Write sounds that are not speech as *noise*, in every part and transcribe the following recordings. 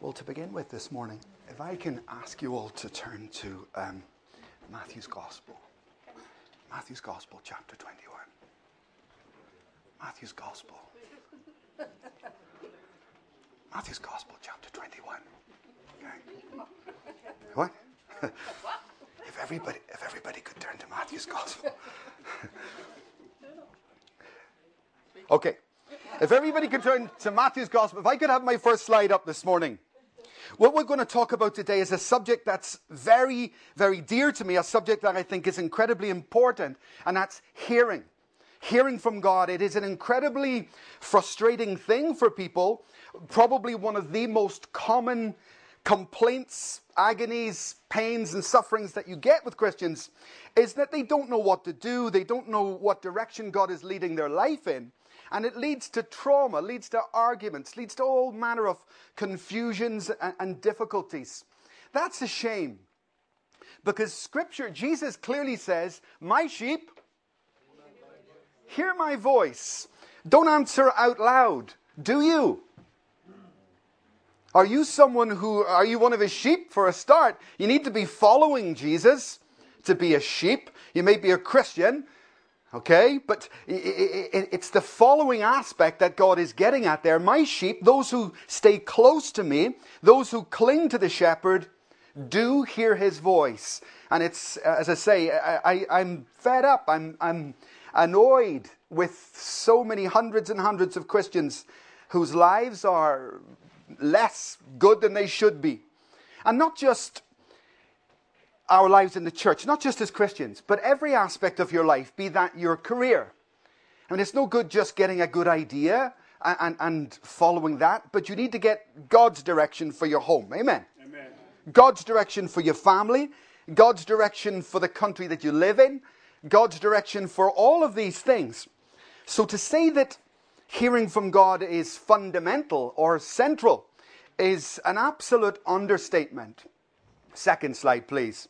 Well, to begin with this morning, if I can ask you all to turn to um, Matthew's Gospel. Matthew's Gospel, chapter 21. Matthew's Gospel. Matthew's Gospel, chapter 21. Okay. What? *laughs* if everybody, if everybody could turn to Matthew's Gospel. *laughs* okay. If everybody could turn to Matthew's Gospel, if I could have my first slide up this morning. What we're going to talk about today is a subject that's very, very dear to me, a subject that I think is incredibly important, and that's hearing. Hearing from God. It is an incredibly frustrating thing for people, probably one of the most common complaints, agonies, pains, and sufferings that you get with Christians is that they don't know what to do, they don't know what direction God is leading their life in. And it leads to trauma, leads to arguments, leads to all manner of confusions and, and difficulties. That's a shame. Because Scripture, Jesus clearly says, My sheep hear my voice. Don't answer out loud, do you? Are you someone who, are you one of his sheep for a start? You need to be following Jesus to be a sheep. You may be a Christian, Okay? But it's the following aspect that God is getting at there. My sheep, those who stay close to me, those who cling to the shepherd, do hear his voice. And it's, uh, as I say, I, am fed up. I'm, I'm annoyed with so many hundreds and hundreds of Christians whose lives are less good than they should be. And not just our lives in the church, not just as Christians, but every aspect of your life, be that your career. I mean, it's no good just getting a good idea and, and, and following that, but you need to get God's direction for your home. Amen. Amen. God's direction for your family, God's direction for the country that you live in, God's direction for all of these things. So to say that hearing from God is fundamental or central is an absolute understatement. Second slide, please.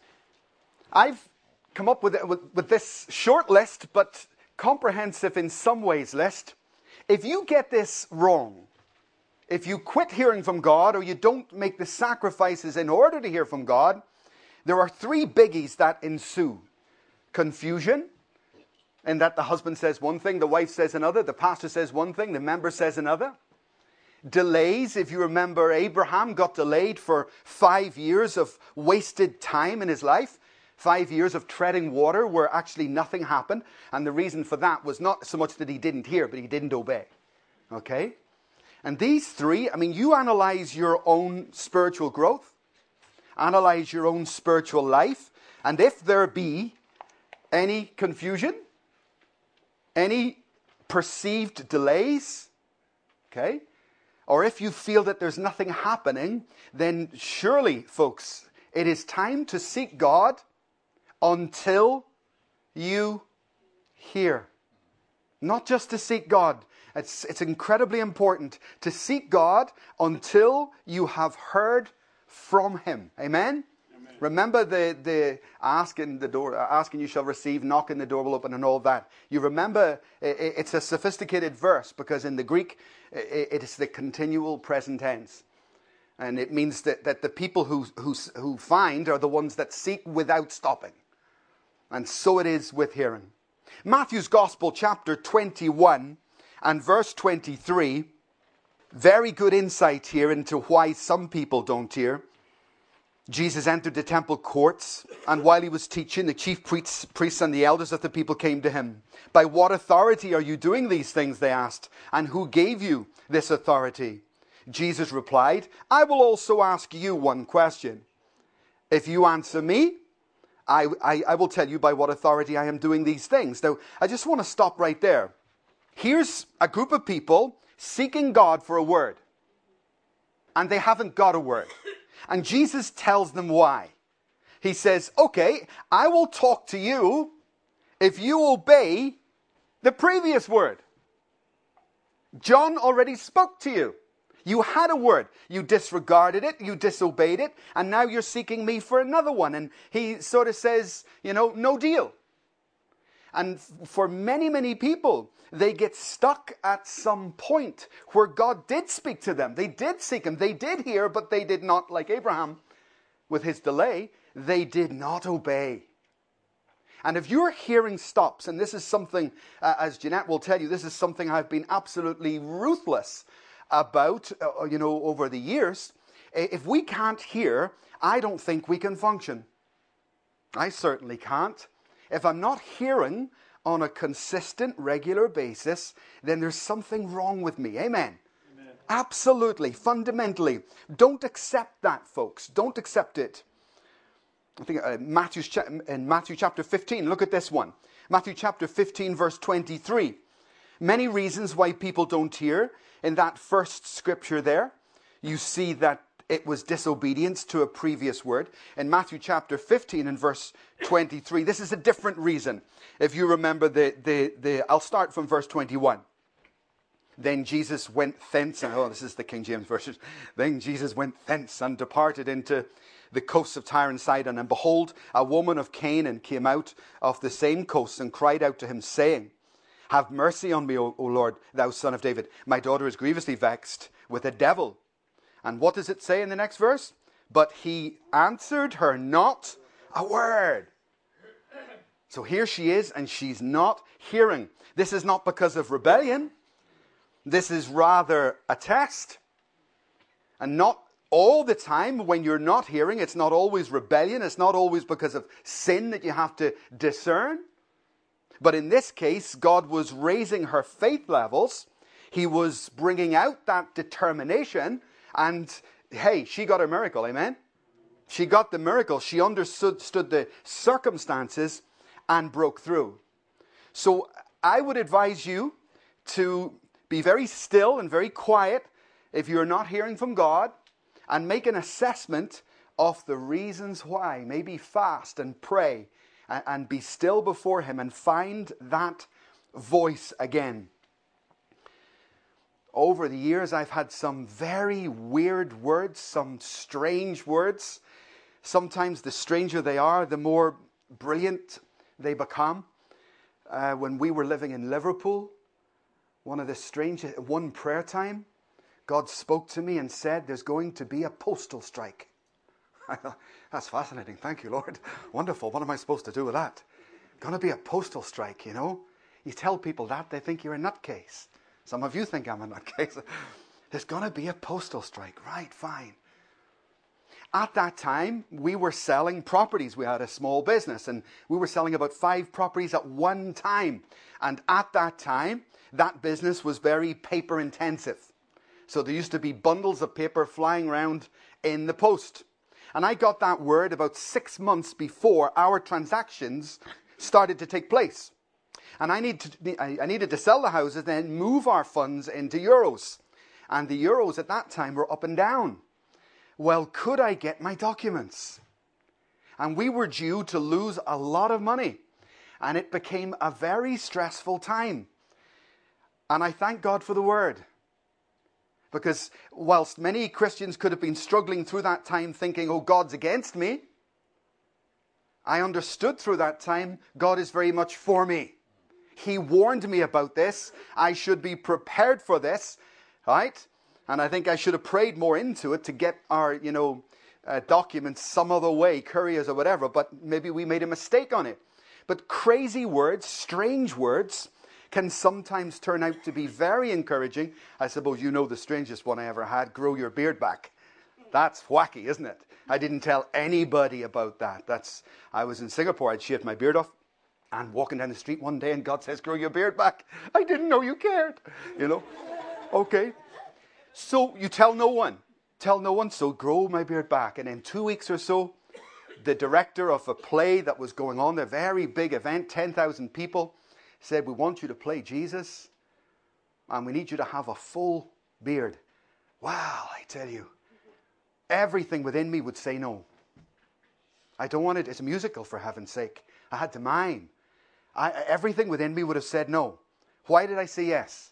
I've come up with, with, with this short list, but comprehensive in some ways list. If you get this wrong, if you quit hearing from God or you don't make the sacrifices in order to hear from God, there are three biggies that ensue confusion, in that the husband says one thing, the wife says another, the pastor says one thing, the member says another. Delays, if you remember, Abraham got delayed for five years of wasted time in his life five years of treading water where actually nothing happened. And the reason for that was not so much that he didn't hear, but he didn't obey. Okay? And these three, I mean, you analyze your own spiritual growth, analyze your own spiritual life, and if there be any confusion, any perceived delays, okay, or if you feel that there's nothing happening, then surely, folks, it is time to seek God until you hear. Not just to seek God. It's, it's incredibly important to seek God until you have heard from Him. Amen? Amen? Remember the, the asking the door, asking you shall receive, knocking the door will open, and all that. You remember it's a sophisticated verse because in the Greek it is the continual present tense. And it means that, that the people who, who, who find are the ones that seek without stopping. And so it is with hearing. Matthew's Gospel, chapter 21 and verse 23. Very good insight here into why some people don't hear. Jesus entered the temple courts, and while he was teaching, the chief priests, and the elders of the people came to him. By what authority are you doing these things? They asked. And who gave you this authority? Jesus replied, I will also ask you one question. If you answer me, I, I, I will tell you by what authority I am doing these things. Now, I just want to stop right there. Here's a group of people seeking God for a word, and they haven't got a word. And Jesus tells them why. He says, Okay, I will talk to you if you obey the previous word. John already spoke to you. You had a word, you disregarded it, you disobeyed it, and now you're seeking me for another one. And he sort of says, you know, no deal. And for many, many people, they get stuck at some point where God did speak to them. They did seek Him. They did hear, but they did not, like Abraham with his delay, they did not obey. And if your hearing stops, and this is something, uh, as Jeanette will tell you, this is something I've been absolutely ruthless about, uh, you know, over the years. If we can't hear, I don't think we can function. I certainly can't. If I'm not hearing on a consistent, regular basis, then there's something wrong with me. Amen. Amen. Absolutely, fundamentally. Don't accept that, folks. Don't accept it. I think uh, Matthew's cha- in Matthew chapter 15, look at this one. Matthew chapter 15, verse 23. Many reasons why people don't hear. In that first scripture there, you see that it was disobedience to a previous word. In Matthew chapter 15 and verse 23, this is a different reason. If you remember the, the, the I'll start from verse 21. Then Jesus went thence, and oh, this is the King James Version. *laughs* Then Jesus went thence and departed into the coasts of Tyre and Sidon. And behold, a woman of Canaan came out of the same coast and cried out to him, saying, Have mercy on me, O, o Lord, thou son of David. My daughter is grievously vexed with a devil. And what does it say in the next verse? But he answered her not a word. So here she is, and she's not hearing. This is not because of rebellion. This is rather a test. And not all the time when you're not hearing, it's not always rebellion, it's not always because of sin that you have to discern. But in this case, God was raising her faith levels. He was bringing out that determination. And hey, she got a miracle, amen? She got the miracle. She understood the circumstances and broke through. So I would advise you to be very still and very quiet if you're not hearing from God and make an assessment of the reasons why. Maybe fast and pray and, be still before Him and find that voice again. Over the years, I've had some very weird words, some strange words. Sometimes the stranger they are, the more brilliant they become. Uh, when we were living in Liverpool, one of the strangest, one prayer time, God spoke to me and said, There's going to be a postal strike. *laughs* That's fascinating. Thank you, Lord. *laughs* Wonderful. What am I supposed to do with that? Going to be a postal strike, you know? You tell people that, they think you're a nutcase. Some of you think I'm a *laughs* nutcase. There's going to be a postal strike. Right, fine. At that time, we were selling properties. We had a small business and we were selling about five properties at one time. And at that time, that business was very paper intensive. So there used to be bundles of paper flying around in the post. And I got that word about six months before our transactions started to take place. And I, need to, I needed to sell the houses, then move our funds into euros. And the euros at that time were up and down. Well, could I get my documents? And we were due to lose a lot of money. And it became a very stressful time. And I thank God for the word. Because whilst many Christians could have been struggling through that time thinking, oh, God's against me, I understood through that time God is very much for me. He warned me about this. I should be prepared for this, right? And I think I should have prayed more into it to get our, you know, uh, documents some other way, couriers or whatever, but maybe we made a mistake on it. But crazy words, strange words, can sometimes turn out to be very encouraging. I suppose you know the strangest one I ever had grow your beard back. That's wacky, isn't it? I didn't tell anybody about that. That's I was in Singapore, I'd shaved my beard off and walking down the street one day and God says, Grow your beard back. I didn't know you cared. You know? Okay. So you tell no one. Tell no one, so grow my beard back. And in two weeks or so, the director of a play that was going on, a very big event, 10,000 people, said, We want you to play Jesus, and we need you to have a full beard. Wow, I tell you, everything within me would say no. I don't want it. It's a musical, for heaven's sake. I had to mime. I, everything within me would have said no. Why did I say yes?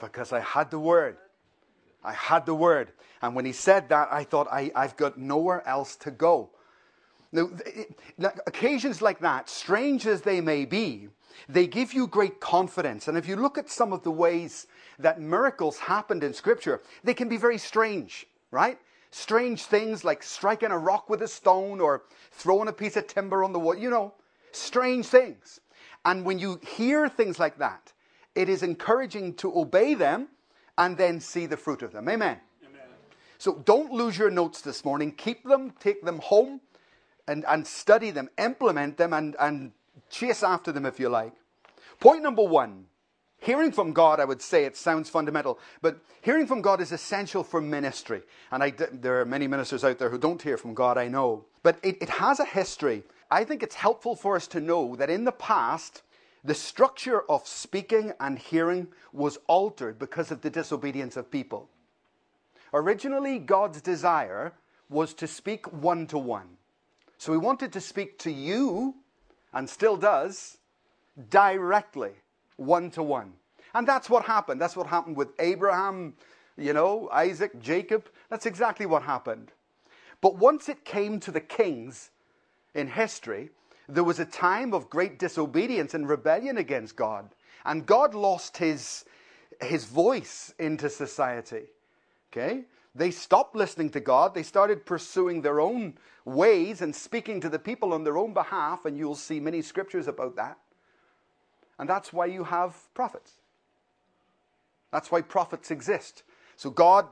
Because I had the word. I had the word. And when he said that, I thought, I, I've got nowhere else to go. Now, occasions like that, strange as they may be, they give you great confidence. And if you look at some of the ways that miracles happened in Scripture, they can be very strange, right? Strange things like striking a rock with a stone or throwing a piece of timber on the wall, you know, strange things. And when you hear things like that, it is encouraging to obey them and then see the fruit of them. Amen. Amen. So don't lose your notes this morning. Keep them, take them home, and, and study them, implement them, and, and chase after them if you like. Point number one hearing from God, I would say it sounds fundamental, but hearing from God is essential for ministry. And I, there are many ministers out there who don't hear from God, I know. But it, it has a history. I think it's helpful for us to know that in the past, the structure of speaking and hearing was altered because of the disobedience of people. Originally, God's desire was to speak one to one. So he wanted to speak to you, and still does, directly, one to one. And that's what happened. That's what happened with Abraham, you know, Isaac, Jacob. That's exactly what happened. But once it came to the kings in history, there was a time of great disobedience and rebellion against God. And God lost his, his voice into society. Okay? They stopped listening to God. They started pursuing their own ways and speaking to the people on their own behalf. And you'll see many scriptures about that. And that's why you have prophets. That's why prophets exist. So God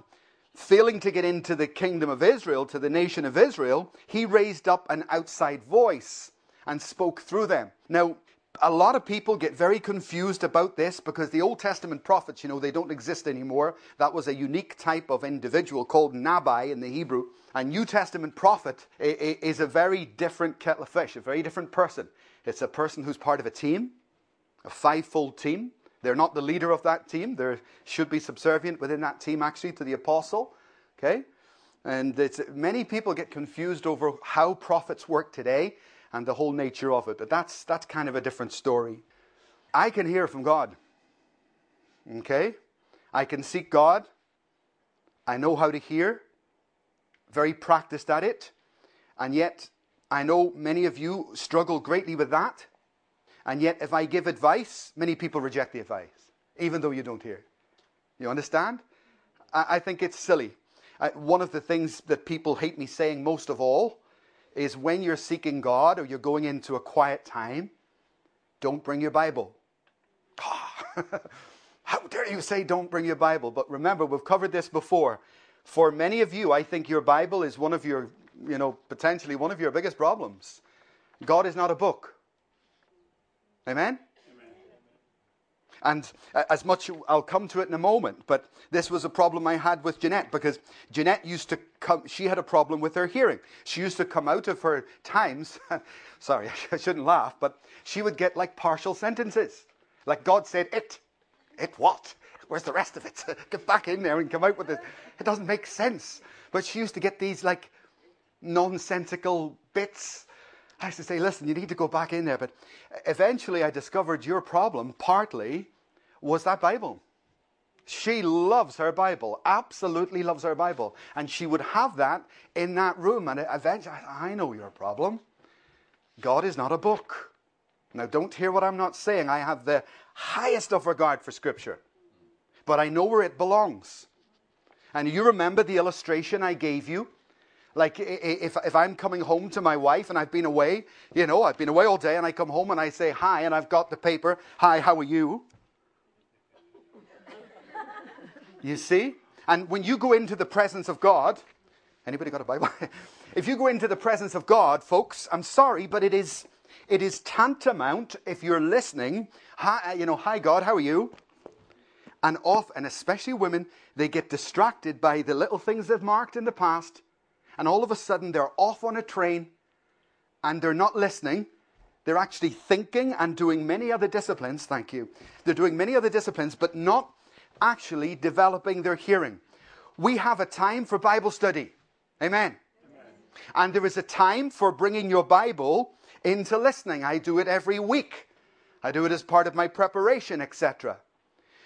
failing to get into the kingdom of Israel, to the nation of Israel, he raised up an outside voice and spoke through them. Now, a lot of people get very confused about this because the Old Testament prophets, you know, they don't exist anymore. That was a unique type of individual called Nabi in the Hebrew. A New Testament prophet is a very different kettle of fish, a very different person. It's a person who's part of a team, a fivefold team. They're not the leader of that team. They should be subservient within that team, actually, to the apostle. Okay? And many people get confused over how prophets work today and the whole nature of it. But that's, that's kind of a different story. I can hear from God. Okay? I can seek God. I know how to hear. Very practiced at it. And yet, I know many of you struggle greatly with that. And yet, if I give advice, many people reject the advice, even though you don't hear. You understand? I, I think it's silly. I, one of the things that people hate me saying most of all is when you're seeking God or you're going into a quiet time, don't bring your Bible. Ah, *laughs* how dare you say don't bring your Bible? But remember, we've covered this before. For many of you, I think your Bible is one of your, you know, potentially one of your biggest problems. God is not a book. Amen? And uh, as much, I'll come to it in a moment, but this was a problem I had with Jeanette because Jeanette used to come, she had a problem with her hearing. She used to come out of her times, *laughs* sorry, *laughs* I shouldn't laugh, but she would get like partial sentences. Like God said, it. It what? Where's the rest of it? *laughs* get back in there and come out with it. It doesn't make sense. But she used to get these like nonsensical bits. I used to say, listen, you need to go back in there. But eventually I discovered your problem partly was that Bible. She loves her Bible, absolutely loves her Bible. And she would have that in that room. And eventually, I know your problem. God is not a book. Now, don't hear what I'm not saying. I have the highest of regard for Scripture, but I know where it belongs. And you remember the illustration I gave you? Like, if, if I'm coming home to my wife and I've been away, you know, I've been away all day and I come home and I say hi and I've got the paper, hi, how are you? You see? And when you go into the presence of God, anybody got a Bible? *laughs* if you go into the presence of God, folks, I'm sorry, but it is it is tantamount if you're listening. Hi, uh, you know, hi God, how are you? And off, and especially women, they get distracted by the little things they've marked in the past, and all of a sudden they're off on a train, and they're not listening. They're actually thinking and doing many other disciplines. Thank you. They're doing many other disciplines, but not actually developing their hearing. We have a time for Bible study. Amen. Amen. And there is a time for bringing your Bible into listening. I do it every week. I do it as part of my preparation, etc.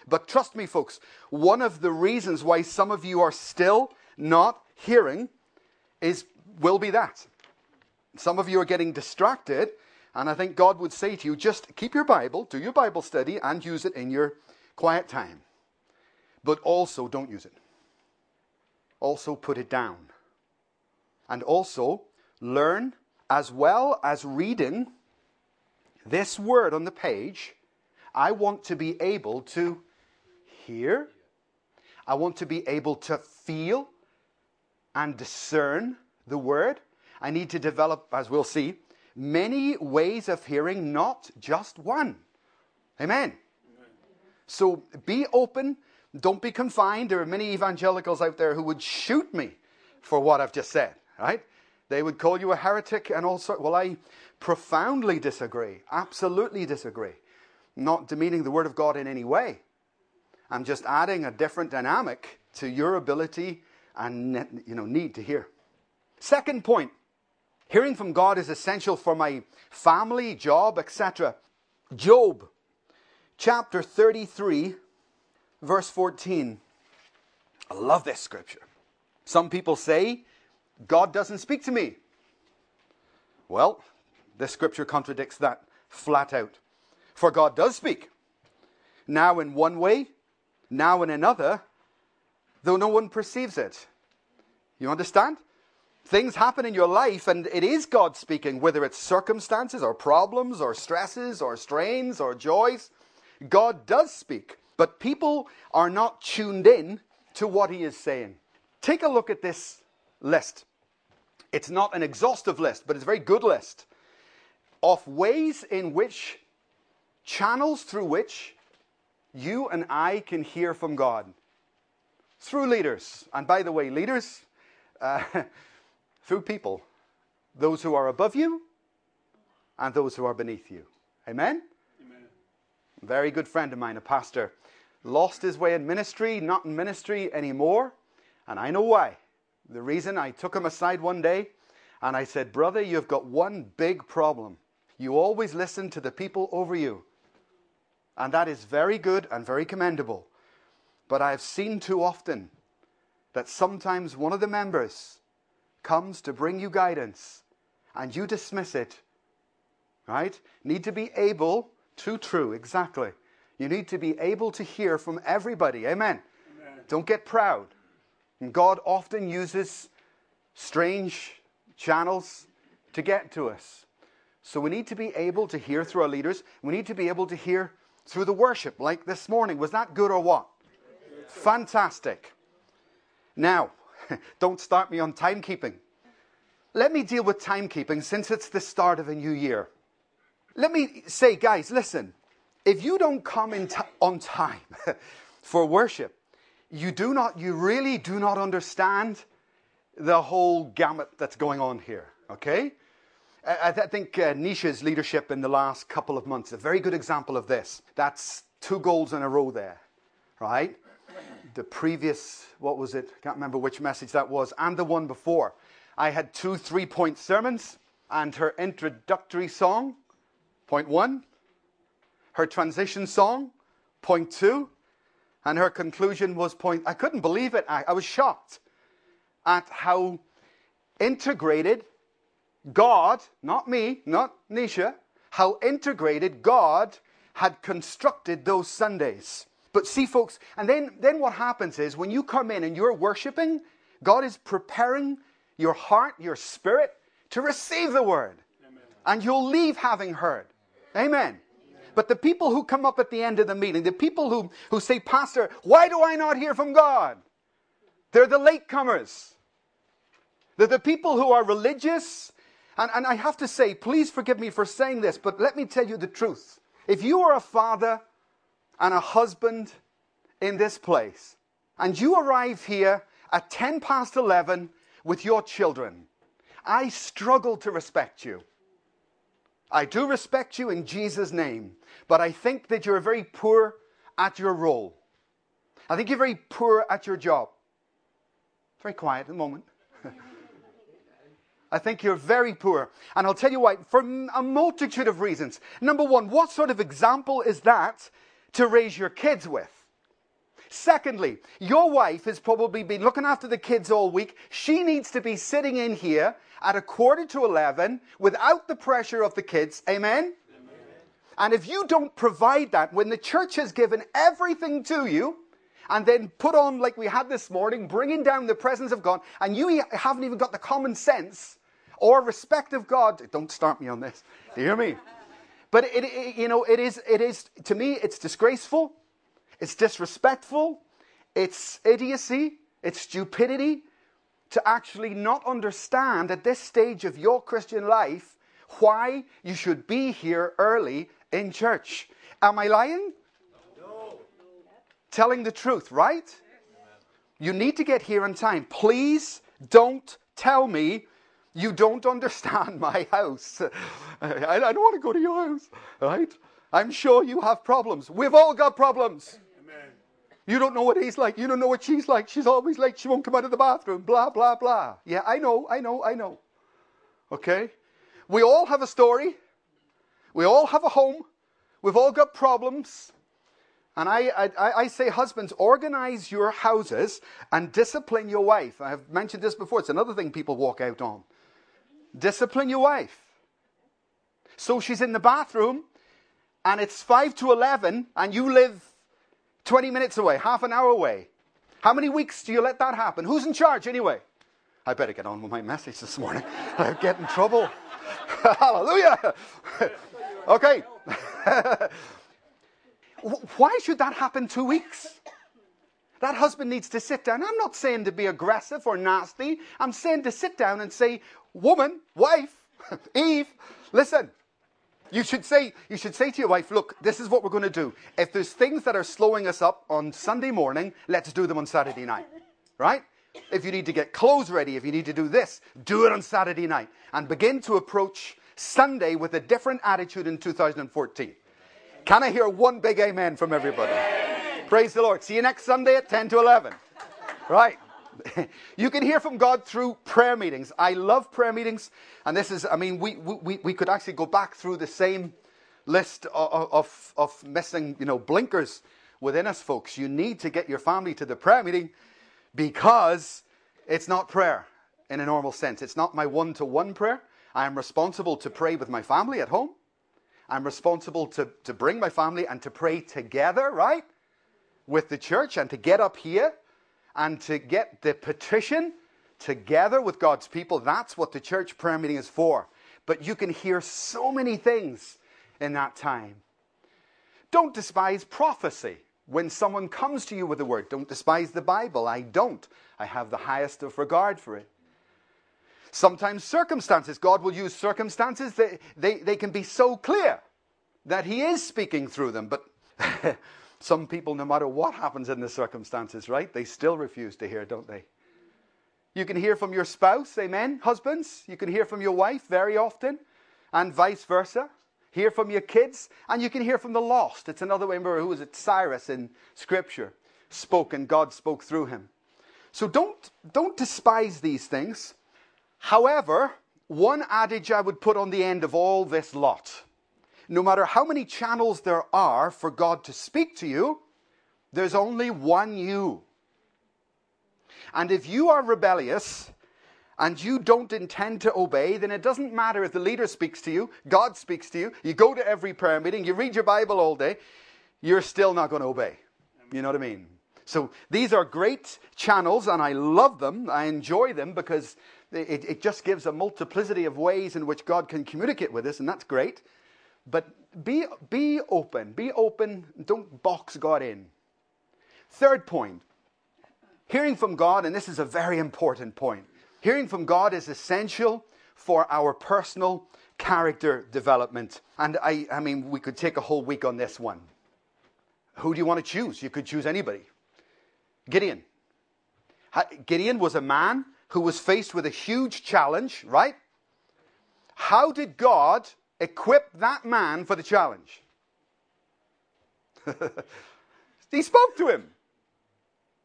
But trust me, folks, one of the reasons why some of you are still not hearing is will be that. Some of you are getting distracted, and I think God would say to you just keep your Bible, do your Bible study, and use it in your quiet time. But also don't use it. Also put it down. And also learn as well as reading this word on the page. I want to be able to hear. I want to be able to feel and discern the word. I need to develop, as we'll see, many ways of hearing, not just one. Amen. So be open. Don't be confined. There are many evangelicals out there who would shoot me for what I've just said, right? They would call you a heretic and all sorts. Well, I profoundly disagree. Absolutely disagree. Not demeaning the Word of God in any way. I'm just adding a different dynamic to your ability and you know, need to hear. Second point hearing from God is essential for my family, job, etc. Job chapter 33, verse 14. I love this scripture. Some people say, God doesn't speak to me. Well, this scripture contradicts that flat out. For God does speak. Now in one way, now in another, though no one perceives it. You understand? Things happen in your life, and it is God speaking, whether it's circumstances or problems or stresses or strains or joys. God does speak, but people are not tuned in to what He is saying. Take a look at this list. It's not an exhaustive list, but it's a very good list of ways in which, channels through which you and I can hear from God. Through leaders. And by the way, leaders, uh, *laughs* through people. Those who are above you and those who are beneath you. Amen? Amen? Very good friend of mine, a pastor, lost his way in ministry, not in ministry anymore. And I know why. The reason I took him aside one day and I said, Brother, you've got one big problem. You always listen to the people over you. And that is very good and very commendable. But I've seen too often that sometimes one of the members comes to bring you guidance and you dismiss it. Right? Need to be able to, true, exactly. You need to be able to hear from everybody. Amen. Amen. Don't get proud. And God often uses strange channels to get to us. So we need to be able to hear through our leaders. We need to be able to hear through the worship, like this morning. Was that good or what? Fantastic. Now, *laughs* don't start me on timekeeping. Let me deal with timekeeping since it's the start of a new year. Let me say, guys, listen. If you don't come in t- on time *laughs* for worship, you do not, you really do not understand the whole gamut that's going on here, okay? I, I think uh, Nisha's leadership in the last couple of months, a very good example of this. That's two goals in a row there, right? The previous, what was it? I can't remember which message that was, and the one before. I had two three point sermons, and her introductory song, point one, her transition song, point two, and her conclusion was point. I couldn't believe it. I, I was shocked at how integrated God, not me, not Nisha, how integrated God had constructed those Sundays. But see, folks, and then, then what happens is when you come in and you're worshiping, God is preparing your heart, your spirit to receive the word. Amen. And you'll leave having heard. Amen. But the people who come up at the end of the meeting, the people who, who say, Pastor, why do I not hear from God? They're the latecomers. They're the people who are religious. And, and I have to say, please forgive me for saying this, but let me tell you the truth. If you are a father and a husband in this place, and you arrive here at 10 past 11 with your children, I struggle to respect you. I do respect you in Jesus' name, but I think that you're very poor at your role. I think you're very poor at your job. Very quiet at the moment. *laughs* I think you're very poor. And I'll tell you why, for a multitude of reasons. Number one, what sort of example is that to raise your kids with? Secondly, your wife has probably been looking after the kids all week. She needs to be sitting in here at a quarter to 11 without the pressure of the kids. Amen? Amen? And if you don't provide that, when the church has given everything to you, and then put on, like we had this morning, bringing down the presence of God, and you haven't even got the common sense or respect of God, don't start me on this. Do you hear me? But it, it, you know, it is, it is, to me, it's disgraceful, it's disrespectful, it's idiocy, it's stupidity to actually not understand at this stage of your Christian life why you should be here early in church. Am I lying? No. Telling the truth, right? You need to get here on time. Please don't tell me you don't understand *laughs* my house. I, I don't want to go to your house, right? I'm sure you have problems. We've all got problems. You don't know what he's like. You don't know what she's like. She's always late. She won't come out of the bathroom. Blah, blah, blah. Yeah, I know, I know, I know. Okay? We all have a story. We all have a home. We've all got problems. And I, I, I, say, husbands, organize your houses and discipline your wife. I've mentioned this before. It's another thing people walk out on. Discipline your wife. So she's in the bathroom and it's 5 to 11 and you live 20 minutes away, half an hour away. How many weeks do you let that happen? Who's in charge anyway? I better get on with my message this morning. *laughs* I get in trouble. *laughs* Hallelujah. *laughs* okay. Why should that happen two weeks? That husband needs to sit down. I'm not saying to be aggressive or nasty. I'm saying to sit down and say, woman, wife, Eve, listen. You should say, you should say to your wife, look, this is what we're going to do. If there's things that are slowing us up on Sunday morning, let's do them on Saturday night. Right? If you need to get clothes ready, if you need to do this, do it on Saturday night. And begin to approach Sunday with a different attitude in 2014. Can I hear one big amen from everybody? Amen. Praise the Lord. See you next Sunday at 10 to 11. Right. *laughs* you can hear from God through prayer meetings. I love prayer meetings. And this is, I mean, we, we, we could actually go back through the same list of, of, of missing, you know, blinkers within us, folks. You need to get your family to the prayer meeting because it's not prayer in a normal sense. It's not my one to one prayer. I am responsible to pray with my family at home. I'm responsible to, to bring my family and to pray together, right? With the church and to get up here and to get the petition together with God's people. That's what the church prayer meeting is for. But you can hear so many things in that time. Don't despise prophecy. When someone comes to you with a word, don't despise the Bible. I don't. I have the highest of regard for it. Sometimes circumstances, God will use circumstances, they, they, they can be so clear that He is speaking through them. But *laughs* Some people, no matter what happens in the circumstances, right, they still refuse to hear, don't they? You can hear from your spouse, amen, husbands. You can hear from your wife very often, and vice versa. Hear from your kids, and you can hear from the lost. It's another way. Remember, who was it? Cyrus in Scripture spoke, and God spoke through him. So don't, don't despise these things. However, one adage I would put on the end of all this lot no matter how many channels there are for God to speak to you, there's only one you. And if you are rebellious and you don't intend to obey, then it doesn't matter if the leader speaks to you, God speaks to you, you go to every prayer meeting, you read your Bible all day, you're still not going to obey. You know what I mean? So these are great channels, and I love them. I enjoy them because it, it just gives a multiplicity of ways in which God can communicate with us, and that's great. But be, be open. Be open. Don't box God in. Third point hearing from God, and this is a very important point. Hearing from God is essential for our personal character development. And I, I mean, we could take a whole week on this one. Who do you want to choose? You could choose anybody. Gideon. Gideon was a man who was faced with a huge challenge, right? How did God equip that man for the challenge. *laughs* he spoke to him.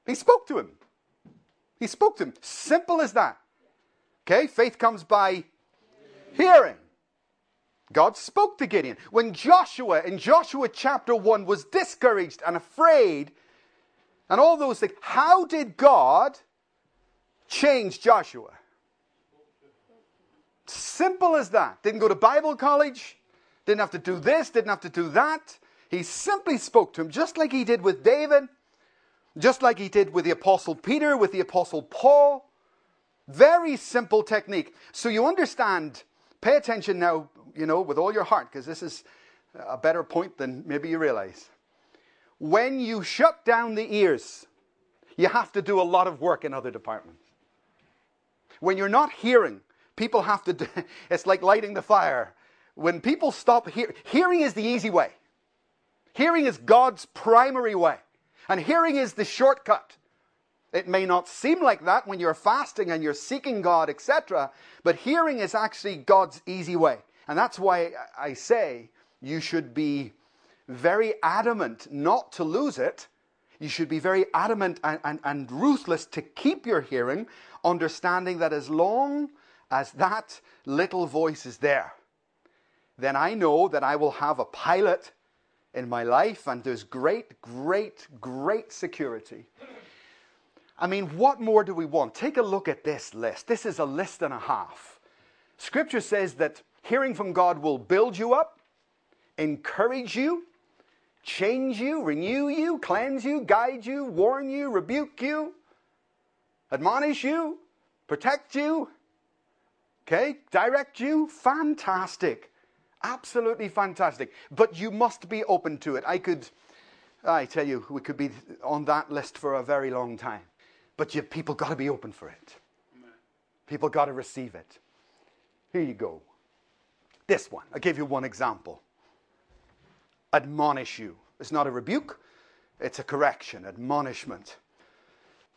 He spoke to him. He spoke to him. Simple as that. Okay, faith comes by hearing. God spoke to Gideon. When Joshua, in Joshua chapter 1, was discouraged and afraid, and all those things. How did God change Joshua? Simple as that. Didn't go to Bible college, didn't have to do this, didn't have to do that. He simply spoke to him, just like he did with David, just like he did with the Apostle Peter, with the Apostle Paul. Very simple technique. So you understand, pay attention now, you know, with all your heart, because this is a better point than maybe you realize. When you shut down the ears, you have to do a lot of work in other departments. When you're not hearing, people have to do, *laughs* it's like lighting the fire. When people stop hearing, hearing is the easy way. Hearing is God's primary way. And hearing is the shortcut. It may not seem like that when you're fasting and you're seeking God, etc., but hearing is actually God's easy way. And that's why I say you should be very adamant not to lose it. You should be very adamant and, and, and ruthless to keep your hearing, understanding that as long as that little voice is there, then I know that I will have a pilot in my life and there's great, great, great security. I mean, what more do we want? Take a look at this list. This is a list and a half. Scripture says that hearing from God will build you up, encourage you, change you, renew you, cleanse you, guide you, warn you, rebuke you, admonish you, protect you, okay, direct you. Fantastic. Absolutely fantastic. But you must be open to it. I could, I tell you, we could be on that list for a very long time. But you, people got to be open for it. People got to receive it. Here you go. This one. I gave you one example. Admonish you. It's not a rebuke, it's a correction, admonishment.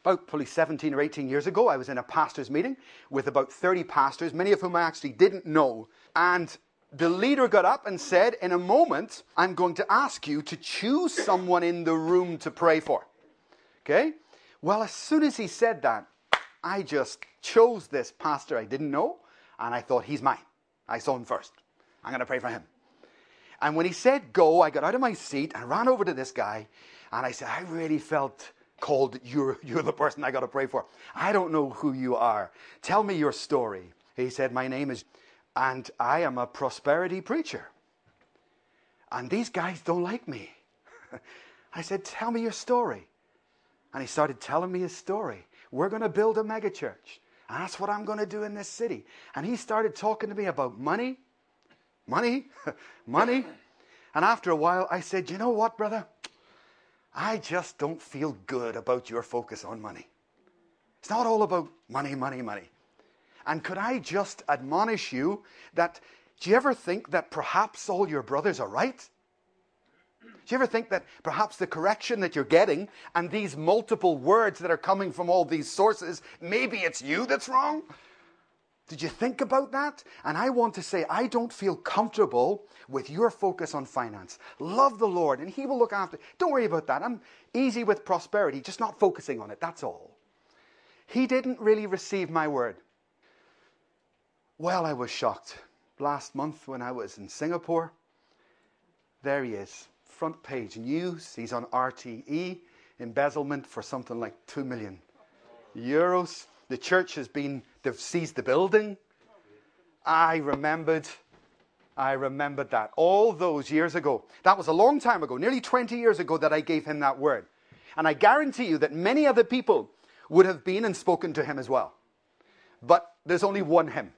About probably 17 or 18 years ago, I was in a pastor's meeting with about 30 pastors, many of whom I actually didn't know. And the leader got up and said, In a moment, I'm going to ask you to choose someone in the room to pray for. Okay? Well, as soon as he said that, I just chose this pastor I didn't know, and I thought, He's mine. I saw him first. I'm going to pray for him. And when he said go, I got out of my seat and ran over to this guy, and I said, I really felt called, you're, you're the person I got to pray for. I don't know who you are. Tell me your story. He said, My name is and I am a prosperity preacher. And these guys don't like me. *laughs* I said, Tell me your story. And he started telling me his story. We're going to build a megachurch. And that's what I'm going to do in this city. And he started talking to me about money, money, *laughs* money. And after a while, I said, You know what, brother? I just don't feel good about your focus on money. It's not all about money, money, money. And could I just admonish you that do you ever think that perhaps all your brothers are right? Do you ever think that perhaps the correction that you're getting and these multiple words that are coming from all these sources, maybe it's you that's wrong? Did you think about that? And I want to say, I don't feel comfortable with your focus on finance. Love the Lord, and He will look after. Don't worry about that. I'm easy with prosperity, just not focusing on it. That's all. He didn't really receive my word. Well, I was shocked. Last month when I was in Singapore, there he is, front page news. He's on RTE, embezzlement for something like 2 million euros. The church has been, they've seized the building. I remembered, I remembered that all those years ago. That was a long time ago, nearly 20 years ago, that I gave him that word. And I guarantee you that many other people would have been and spoken to him as well. But there's only one him.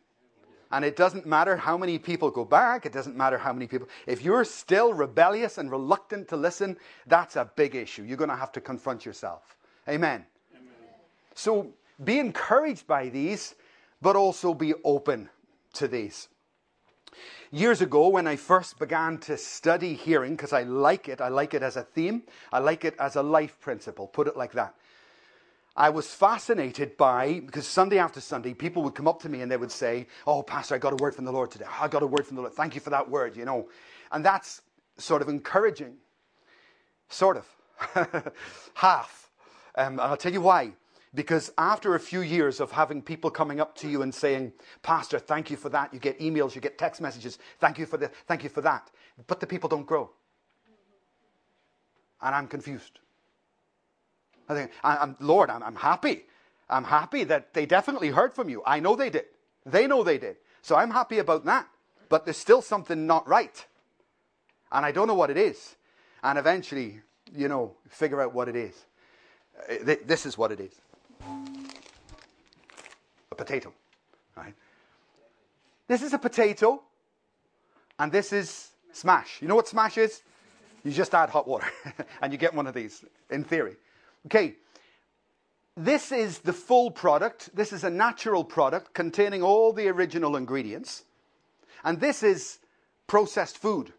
And it doesn't matter how many people go back, it doesn't matter how many people. If you're still rebellious and reluctant to listen, that's a big issue. You're going to have to confront yourself. Amen. Amen. So be encouraged by these, but also be open to these. Years ago, when I first began to study hearing, because I like it, I like it as a theme, I like it as a life principle, put it like that. I was fascinated by, because Sunday after Sunday, people would come up to me and they would say, Oh, Pastor, I got a word from the Lord today. I got a word from the Lord. Thank you for that word, you know. And that's sort of encouraging. Sort of. *laughs* Half. Um, and I'll tell you why. Because after a few years of having people coming up to you and saying, Pastor, thank you for that, you get emails, you get text messages, thank you for this, thank you for that. But the people don't grow. And I'm confused. I think, I, am Lord, I'm, I'm happy. I'm happy that they definitely heard from you. I know they did. They know they did. So I'm happy about that. But there's still something not right. And I don't know what it is. And eventually, you know, figure out what it is. Uh, this is what it is a potato. Right? This is a potato, and this is smash. You know what smash is? You just add hot water, *laughs* and you get one of these, in theory. Okay, this is the full product. This is a natural product containing all the original ingredients. And this is processed food.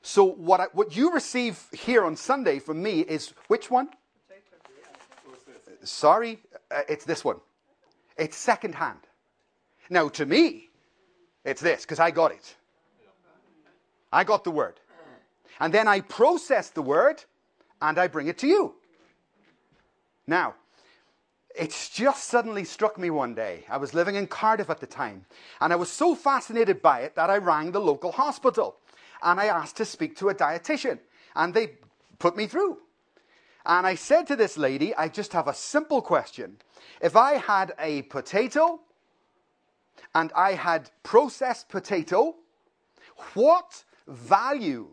So, what, I, what you receive here on Sunday from me is which one? Sorry, uh, it's this one. It's secondhand. Now, to me, it's this, because I got it. I got the word. And then I process the word and I bring it to you. Now, it's just suddenly struck me one day. I was living in Cardiff at the time, and I was so fascinated by it that I rang the local hospital and I asked to speak to a dietitian, and they put me through. And I said to this lady, I just have a simple question. If I had a potato and I had processed potato, what value,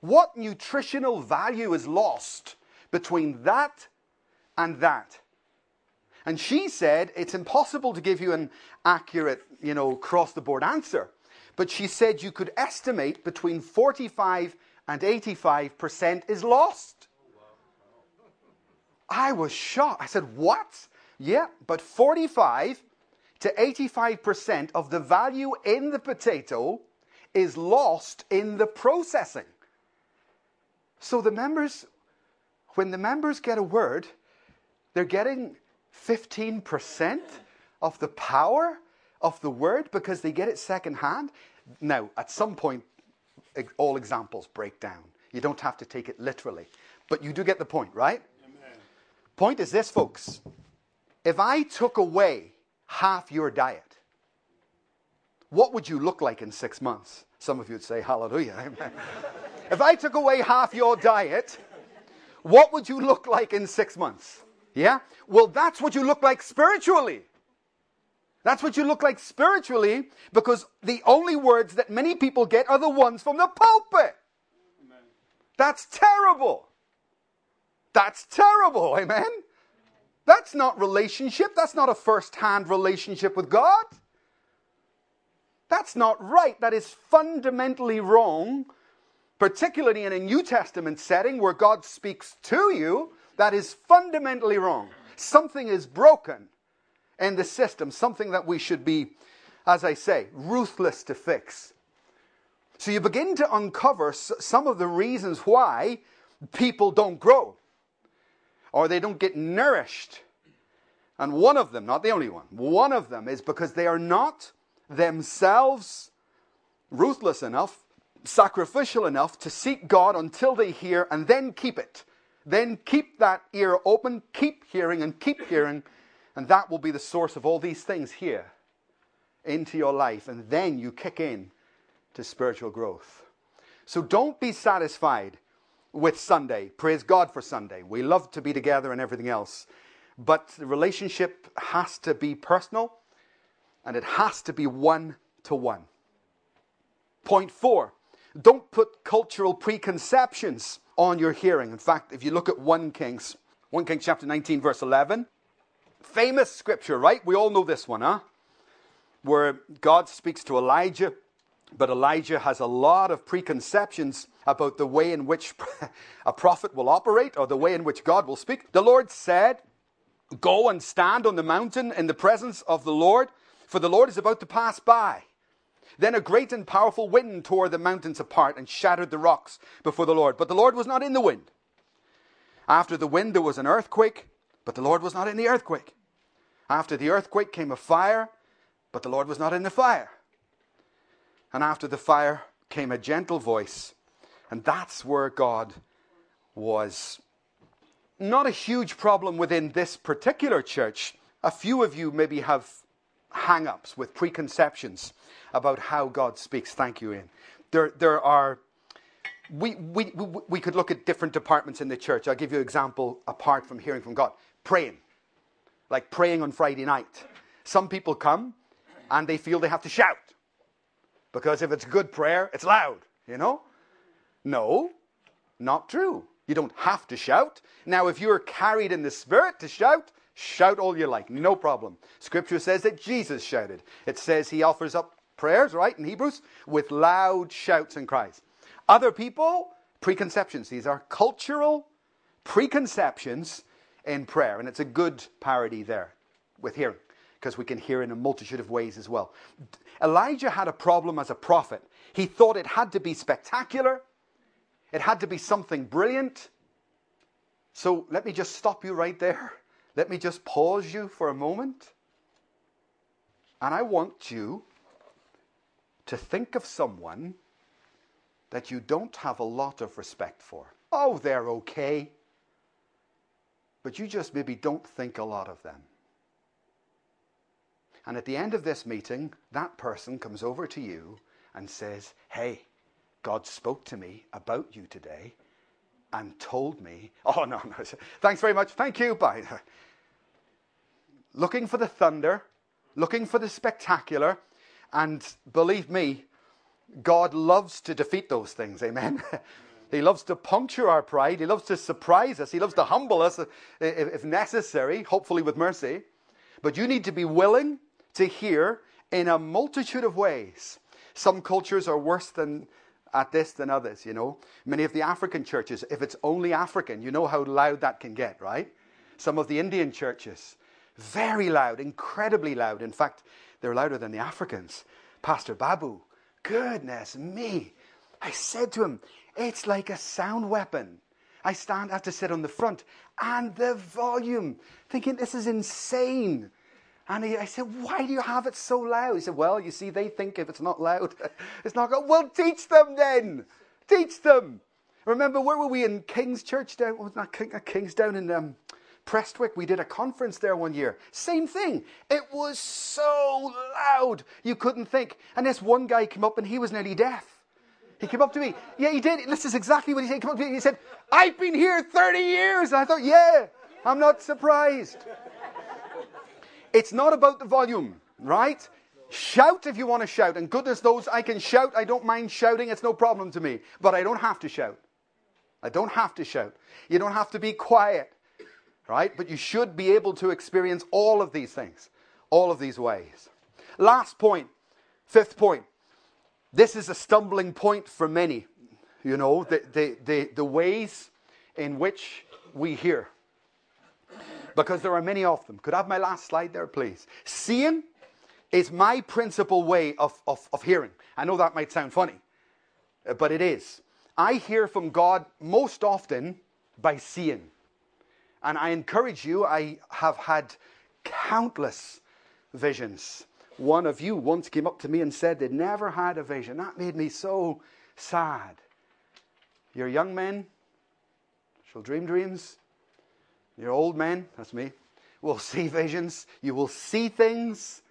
what nutritional value is lost between that and that? And she said it's impossible to give you an accurate, you know, cross the board answer. But she said you could estimate between 45 and 85% is lost. I was shocked. I said, What? Yeah, but 45 to 85% of the value in the potato is lost in the processing. So the members, when the members get a word, they're getting 15% of the power of the word because they get it secondhand. Now, at some point, all examples break down. You don't have to take it literally. But you do get the point, right? Point is this, folks. If I took away half your diet, what would you look like in six months? Some of you would say, Hallelujah. *laughs* If I took away half your diet, what would you look like in six months? Yeah? Well, that's what you look like spiritually. That's what you look like spiritually because the only words that many people get are the ones from the pulpit. Amen. That's terrible. That's terrible. Amen. That's not relationship. That's not a first hand relationship with God. That's not right. That is fundamentally wrong, particularly in a New Testament setting where God speaks to you. That is fundamentally wrong. Something is broken in the system, something that we should be, as I say, ruthless to fix. So you begin to uncover some of the reasons why people don't grow or they don't get nourished. And one of them, not the only one, one of them is because they are not themselves ruthless enough, sacrificial enough to seek God until they hear and then keep it. Then keep that ear open, keep hearing and keep hearing, and that will be the source of all these things here into your life. And then you kick in to spiritual growth. So don't be satisfied with Sunday. Praise God for Sunday. We love to be together and everything else. But the relationship has to be personal and it has to be one to one. Point four don't put cultural preconceptions on your hearing. In fact, if you look at 1 Kings, 1 Kings chapter 19, verse 11, famous scripture, right? We all know this one, huh? Where God speaks to Elijah, but Elijah has a lot of preconceptions about the way in which *laughs* a prophet will operate or the way in which God will speak. The Lord said, Go and stand on the mountain in the presence of the Lord, for the Lord is about to pass by. Then a great and powerful wind tore the mountains apart and shattered the rocks before the Lord. But the Lord was not in the wind. After the wind, there was an earthquake, but the Lord was not in the earthquake. After the earthquake came a fire, but the Lord was not in the fire. And after the fire came a gentle voice. And that's where God was. Not a huge problem within this particular church. A few of you maybe have hang ups with preconceptions about how God speaks. Thank you, Ian. There, there are we, we, we, we could look at different departments in the church. I'll give you an example apart from hearing from God. Praying, like praying on Friday night. Some people come and they feel they have to shout because if it's good prayer, it's loud, you know? No, not true. You don't have to shout. Now, if you're carried in the Spirit to shout, shout all you like, no problem. Scripture says that Jesus shouted. It says he offers up prayers, right, in Hebrews, with loud shouts and cries. Other people, preconceptions. These are cultural preconceptions in prayer. And it's a good parody there with hearing, because we can hear in a multitude of ways as well. Elijah had a problem as a prophet. He thought it had to be spectacular, it had to be something brilliant. So let me just stop you right there. Let me just pause you for a moment. And I want you to think of someone that you don't have a lot of respect for. Oh, they're okay. But you just maybe don't think a lot of them. And at the end of this meeting, that person comes over to you and says, Hey, God spoke to me about you today and told me, *laughs* Oh, no, no, thanks very much. Thank you. Bye. *laughs* looking for the thunder, looking for the spectacular. And believe me, God loves to defeat those things. Amen. *laughs* he loves to puncture our pride. He loves to surprise us. He loves to humble us if necessary, hopefully with mercy. But you need to be willing to hear in a multitude of ways. Some cultures are worse than at this than others, you know. Many of the African churches, if it's only African, you know how loud that can get, right? Some of the Indian churches, very loud, incredibly loud. In fact, they're louder than the Africans. Pastor Babu, goodness me. I said to him, it's like a sound weapon. I stand, I have to sit on the front, and the volume, thinking this is insane. And he, I said, Why do you have it so loud? He said, Well, you see, they think if it's not loud, *laughs* it's not good. Well, teach them then. Teach them. Remember, where were we in King's Church down? Was not King, uh, King's down in um, Prestwick? We did a conference there one year. Same thing. It was so loud you couldn't think. And this one guy came up and he was nearly deaf. He came up to me. Yeah, he did. This is exactly what he said. He came up to me. He said, "I've been here 30 years." And I thought, "Yeah, I'm not surprised." It's not about the volume, right? Shout if you want to shout. And goodness knows I can shout. I don't mind shouting. It's no problem to me. But I don't have to shout. I don't have to shout. You don't have to be quiet, right? But you should be able to experience all of these things, all of these ways. Last point, fifth point. This is a stumbling point for many, you know, the, the, the, the ways in which we hear because there are many of them. Could I have my last slide there, please? Seeing is my principal way of, of, of hearing. I know that might sound funny, uh, but it is. I hear from God most often by seeing. And I encourage you, I have had countless visions. One of you once came up to me and said they'd never had a vision. That made me so sad. Your young men shall dream dreams, your old men, that's me, will *laughs* see visions. You will see things.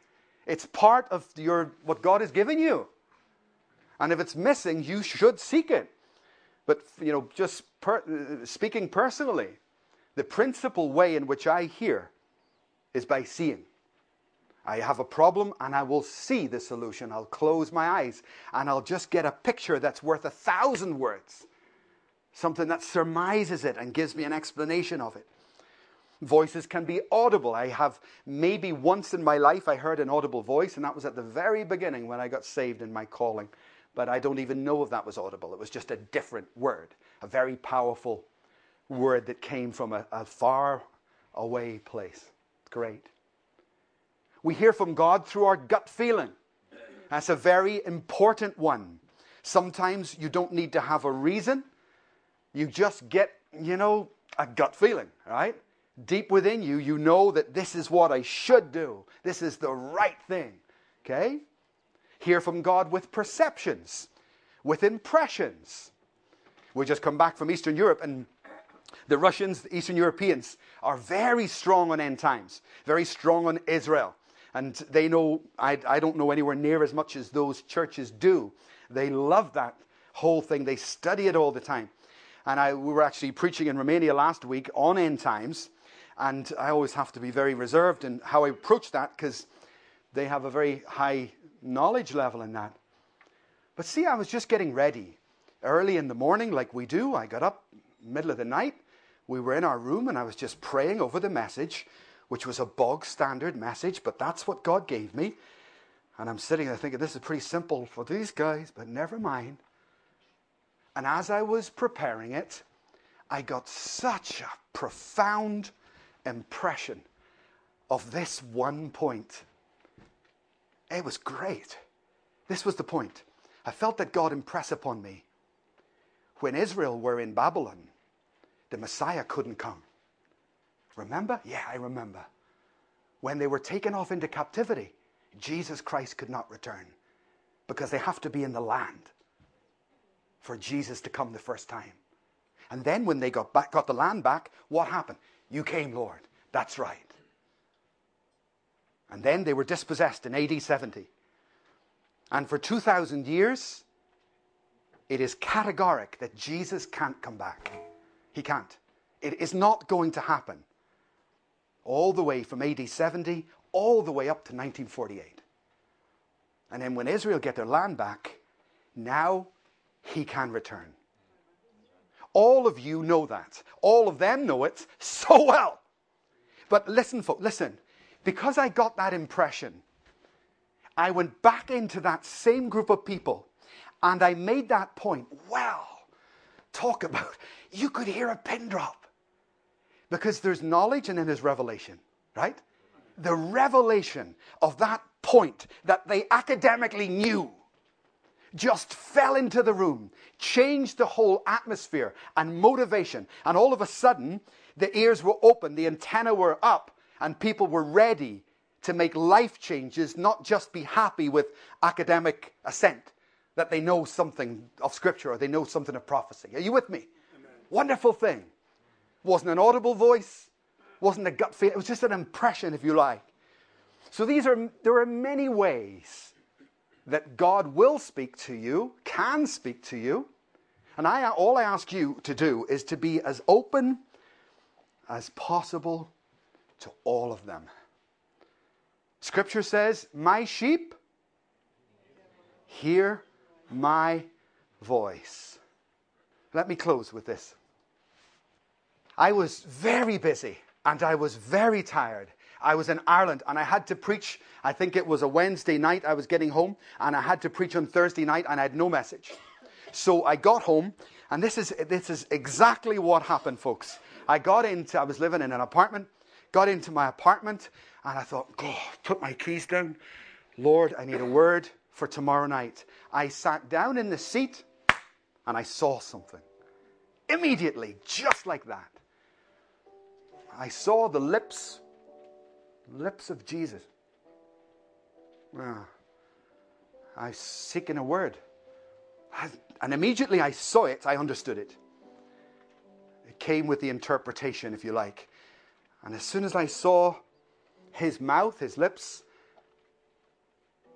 It's part of your what God has given you. And if it's missing, you should seek it. But you know, just per, speaking personally, the principal way in which I hear is by seeing. I have a problem and I will see the solution. I'll close my eyes and I'll just get a picture that's worth a thousand words. Something that surmises it and gives me an explanation of it. Voices can be audible. I have maybe once in my life I heard an audible voice, and that was at the very beginning when I got saved in my calling. But I don't even know if that was audible. It was just a different word, a very powerful word that came from a, a far away place. Great. We hear from God through our gut feeling. That's a very important one. Sometimes you don't need to have a reason. You just get, you know, a gut feeling, right? Deep within you, you know that this is what I should do. This is the right thing. Okay? Hear from God with perceptions, with impressions. We just come back from Eastern Europe, and the Russians, the Eastern Europeans, are very strong on end times, very strong on Israel. And they know, I, I don't know anywhere near as much as those churches do. They love that whole thing. They study it all the time. And I, we were actually preaching in Romania last week on end times. And I always have to be very reserved in how I approach that because they have a very high knowledge level in that. But see, I was just getting ready early in the morning, like we do. I got up middle of the night. We were in our room, and I was just praying over the message, which was a bog standard message, but that's what God gave me. And I'm sitting there thinking, this is pretty simple for these guys, but never mind. And as I was preparing it, I got such a profound impression of this one point. It was great. This was the point. I felt that God impress upon me. When Israel were in Babylon, the Messiah couldn't come. Remember? Yeah, I remember. When they were taken off into captivity, Jesus Christ could not return because they have to be in the land for Jesus to come the first time. And then when they got back, got the land back, what happened? You came, Lord. That's right. And then they were dispossessed in AD 70. And for 2,000 years, it is categoric that Jesus can't come back. He can't. It is not going to happen. All the way from AD 70, all the way up to 1948. And then when Israel get their land back, now he can return. All of you know that. All of them know it so well. But listen, folks, listen. Because I got that impression, I went back into that same group of people and I made that point. Well, talk about, you could hear a pin drop. Because there's knowledge and then there's revelation, right? The revelation of that point that they academically knew just fell into the room, changed the whole atmosphere and motivation. And all of a sudden, the ears were open, the antenna were up, and people were ready to make life changes, not just be happy with academic assent, that they know something of Scripture or they know something of prophecy. Are you with me? Amen. Wonderful thing. Wasn't an audible voice, wasn't a gut feel, it was just an impression, if you like. So these are, there are many ways that God will speak to you, can speak to you. And I, all I ask you to do is to be as open as possible to all of them. Scripture says, My sheep hear my voice. Let me close with this. I was very busy and I was very tired I was in Ireland and I had to preach. I think it was a Wednesday night. I was getting home and I had to preach on Thursday night and I had no message. So I got home and this is, this is exactly what happened, folks. I got into, I was living in an apartment, got into my apartment and I thought, God, put my keys down. Lord, I need a word for tomorrow night. I sat down in the seat and I saw something. Immediately, just like that. I saw the lips lips of Jesus. Ah, I seeking a word. And immediately I saw it, I understood it. It came with the interpretation, if you like. And as soon as I saw his mouth, his lips,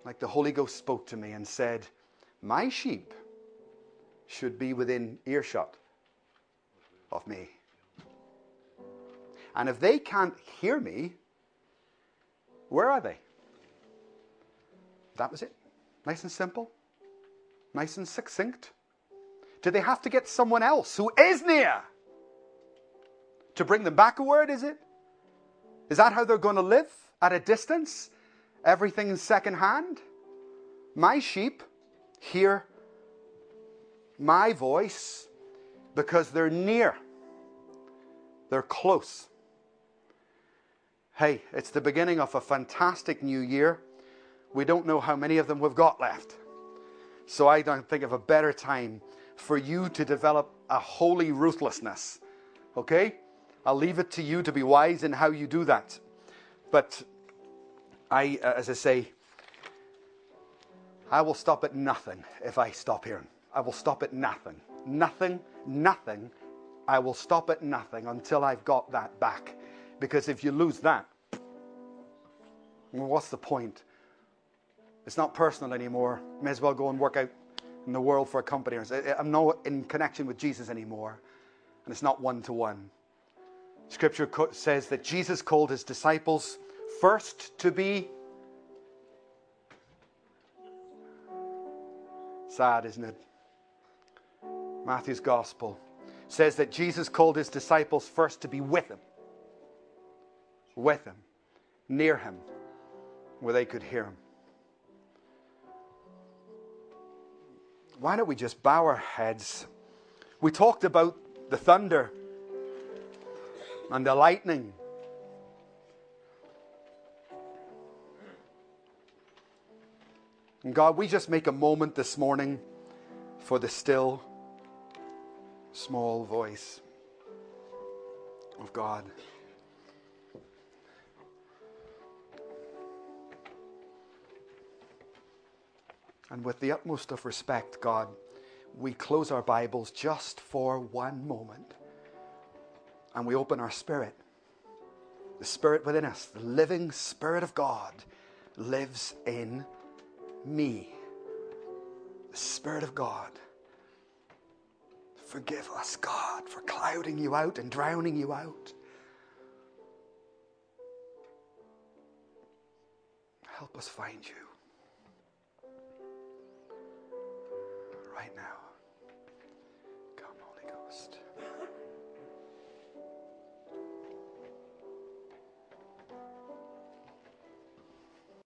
like the Holy Ghost spoke to me and said, My sheep should be within earshot of me. And if they can't hear me, where are they? That was it. Nice and simple. Nice and succinct. Do they have to get someone else who is near to bring them back a word, is it? Is that how they're going to live? At a distance? Everything in second hand? My sheep hear my voice because they're near. They're close. Hey, it's the beginning of a fantastic new year. We don't know how many of them we've got left. So I don't think of a better time for you to develop a holy ruthlessness. Okay? I'll leave it to you to be wise in how you do that. But I, uh, as I say, I will stop at nothing if I stop here. I will stop at nothing. Nothing, nothing. I will stop at nothing until I've got that back. Because if you lose that, well, what's the point? It's not personal anymore. May as well go and work out in the world for a company. I'm not in connection with Jesus anymore. And it's not one to one. Scripture says that Jesus called his disciples first to be sad, isn't it? Matthew's gospel says that Jesus called his disciples first to be with him, with him, near him, where they could hear him. Why don't we just bow our heads? We talked about the thunder and the lightning. And God, we just make a moment this morning for the still, small voice of God. And with the utmost of respect, God, we close our Bibles just for one moment and we open our spirit. The spirit within us, the living spirit of God, lives in me. The spirit of God. Forgive us, God, for clouding you out and drowning you out. Help us find you. Right now. Come, Holy Ghost.